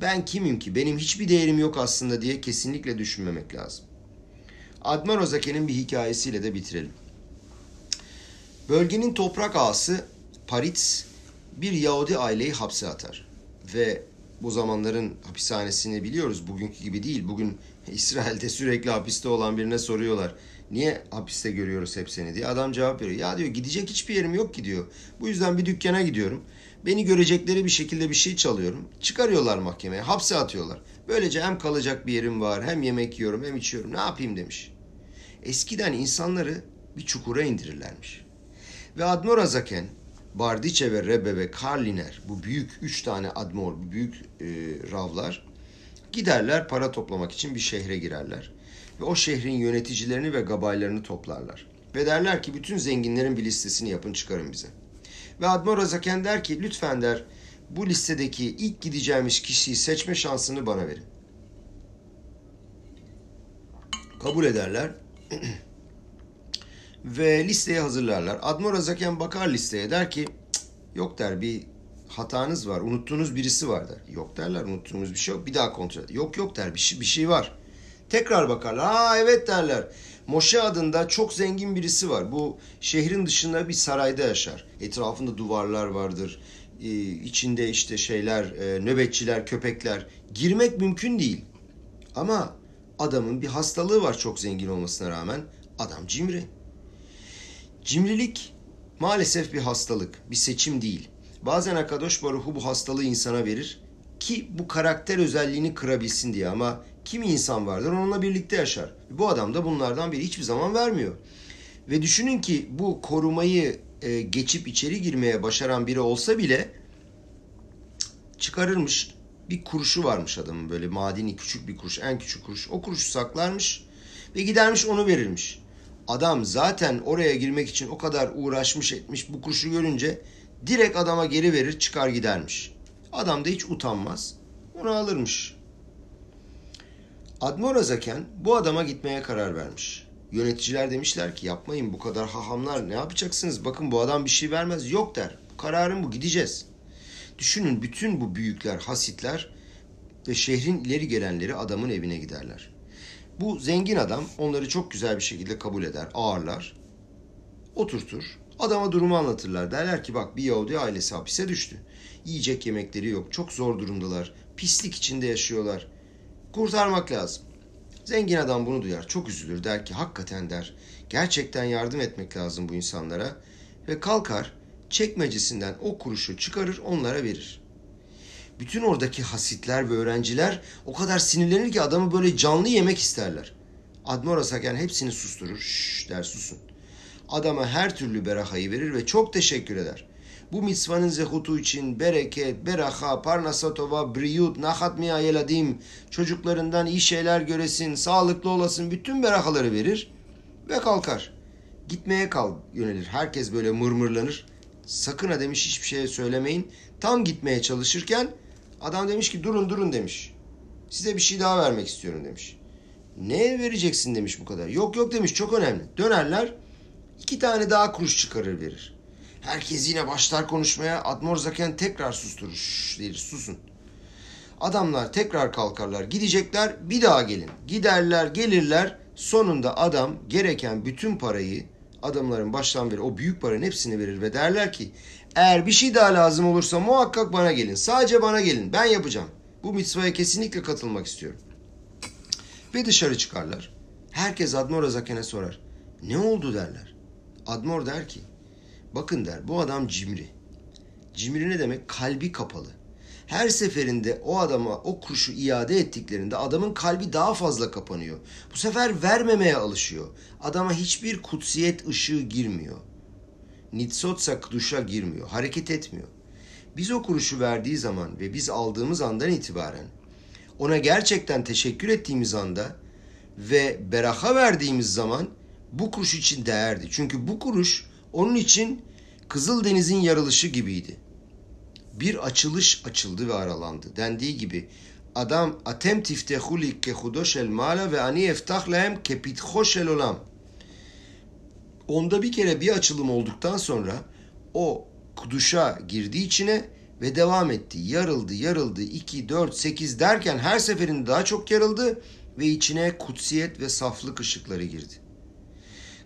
Speaker 1: Ben kimim ki? Benim hiçbir değerim yok aslında diye kesinlikle düşünmemek lazım. Admar Ozake'nin bir hikayesiyle de bitirelim. Bölgenin toprak ağası Paritz bir Yahudi aileyi hapse atar. Ve bu zamanların hapishanesini biliyoruz. Bugünkü gibi değil. Bugün İsrail'de sürekli hapiste olan birine soruyorlar. Niye hapiste görüyoruz hep seni diye. Adam cevap veriyor. Ya diyor gidecek hiçbir yerim yok ki diyor. Bu yüzden bir dükkana gidiyorum. Beni görecekleri bir şekilde bir şey çalıyorum. Çıkarıyorlar mahkemeye. Hapse atıyorlar. Böylece hem kalacak bir yerim var hem yemek yiyorum hem içiyorum. Ne yapayım demiş. Eskiden insanları bir çukura indirirlermiş. Ve Admor Azaken, Bardiçe ve Rebbe ve Karliner bu büyük üç tane Admor, büyük e, ravlar giderler para toplamak için bir şehre girerler. Ve o şehrin yöneticilerini ve gabaylarını toplarlar. Ve derler ki bütün zenginlerin bir listesini yapın çıkarın bize. Ve Admor Azaken der ki lütfen der bu listedeki ilk gideceğimiz kişiyi seçme şansını bana verin. Kabul ederler. Ve listeyi hazırlarlar. Admor Azaken bakar listeye der ki yok der bir hatanız var. Unuttuğunuz birisi var der. Yok derler unuttuğumuz bir şey yok. Bir daha kontrol eder. Yok yok der bir şey, bir şey var. Tekrar bakarlar. Aa evet derler. Moşe adında çok zengin birisi var. Bu şehrin dışında bir sarayda yaşar. Etrafında duvarlar vardır. Ee, içinde işte şeyler, e, nöbetçiler, köpekler. Girmek mümkün değil. Ama adamın bir hastalığı var çok zengin olmasına rağmen. Adam cimri. Cimrilik maalesef bir hastalık, bir seçim değil. Bazen Akadosh Baruhu bu hastalığı insana verir ki bu karakter özelliğini kırabilsin diye ama kimi insan vardır onunla birlikte yaşar. Bu adam da bunlardan biri hiçbir zaman vermiyor. Ve düşünün ki bu korumayı e, geçip içeri girmeye başaran biri olsa bile çıkarırmış. Bir kuruşu varmış adamın böyle madeni küçük bir kuruş, en küçük kuruş. O kuruşu saklarmış ve gidermiş onu verirmiş. Adam zaten oraya girmek için o kadar uğraşmış etmiş bu kuruşu görünce direkt adama geri verir çıkar gidermiş. Adam da hiç utanmaz. Onu alırmış. Admor Azaken bu adama gitmeye karar vermiş. Yöneticiler demişler ki yapmayın bu kadar hahamlar ne yapacaksınız? Bakın bu adam bir şey vermez. Yok der. Kararım bu gideceğiz. Düşünün bütün bu büyükler, hasitler ve şehrin ileri gelenleri adamın evine giderler. Bu zengin adam onları çok güzel bir şekilde kabul eder, ağırlar, oturtur. Adama durumu anlatırlar. Derler ki bak bir Yahudi ailesi hapise düştü. Yiyecek yemekleri yok. Çok zor durumdalar. Pislik içinde yaşıyorlar. Kurtarmak lazım. Zengin adam bunu duyar. Çok üzülür. Der ki hakikaten der. Gerçekten yardım etmek lazım bu insanlara. Ve kalkar çekmecesinden o kuruşu çıkarır onlara verir. Bütün oradaki hasitler ve öğrenciler o kadar sinirlenir ki adamı böyle canlı yemek isterler. Admor Asaken hepsini susturur. Şşş der susun. Adama her türlü berakayı verir ve çok teşekkür eder. Bu mitzvanın zehutu için bereket, beraha, parnasatova, briyut, nahat miya yeladim, çocuklarından iyi şeyler göresin, sağlıklı olasın, bütün berakaları verir ve kalkar. Gitmeye kal yönelir. Herkes böyle mırmırlanır. Sakın ha demiş hiçbir şey söylemeyin. Tam gitmeye çalışırken adam demiş ki durun durun demiş. Size bir şey daha vermek istiyorum demiş. Ne vereceksin demiş bu kadar. Yok yok demiş çok önemli. Dönerler iki tane daha kuruş çıkarır verir. Herkes yine başlar konuşmaya. Admor Zaken tekrar susturur. Der susun. Adamlar tekrar kalkarlar. Gidecekler bir daha gelin. Giderler gelirler. Sonunda adam gereken bütün parayı adamların baştan beri o büyük paranın hepsini verir ve derler ki eğer bir şey daha lazım olursa muhakkak bana gelin. Sadece bana gelin. Ben yapacağım. Bu mitzvaya kesinlikle katılmak istiyorum. Ve dışarı çıkarlar. Herkes Admor Azaken'e sorar. Ne oldu derler. Admor der ki bakın der bu adam cimri. Cimri ne demek? Kalbi kapalı. Her seferinde o adama o kurşu iade ettiklerinde adamın kalbi daha fazla kapanıyor. Bu sefer vermemeye alışıyor. Adama hiçbir kutsiyet ışığı girmiyor. Nitsotsa duşa girmiyor. Hareket etmiyor. Biz o kuruşu verdiği zaman ve biz aldığımız andan itibaren ona gerçekten teşekkür ettiğimiz anda ve beraha verdiğimiz zaman bu kuruş için değerdi. Çünkü bu kuruş onun için Kızıldeniz'in yarılışı gibiydi. Bir açılış açıldı ve aralandı. Dendiği gibi adam atem tiftehu li kehudoş el mala ve ani eftah lehem kepithoş el olam. Onda bir kere bir açılım olduktan sonra o kuduşa girdi içine ve devam etti. Yarıldı, yarıldı. 2, 4, 8 derken her seferinde daha çok yarıldı ve içine kutsiyet ve saflık ışıkları girdi.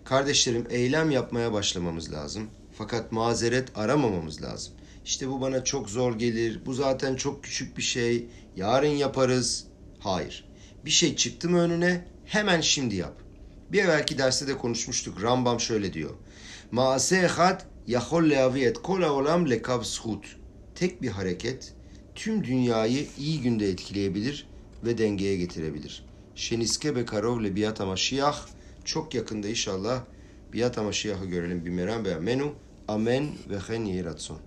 Speaker 1: Kardeşlerim eylem yapmaya başlamamız lazım. Fakat mazeret aramamamız lazım. İşte bu bana çok zor gelir. Bu zaten çok küçük bir şey. Yarın yaparız. Hayır. Bir şey çıktı mı önüne hemen şimdi yap. Bir evvelki derste de konuşmuştuk. Rambam şöyle diyor. Maase ehad yahol leaviyet kola olam lekav shut. Tek bir hareket tüm dünyayı iyi günde etkileyebilir ve dengeye getirebilir. Şeniske be karov le biyat amaşiyah. Çok yakında inşallah biyat amaşiyahı görelim. Meram ve menu. Ամեն վեխեն երացուն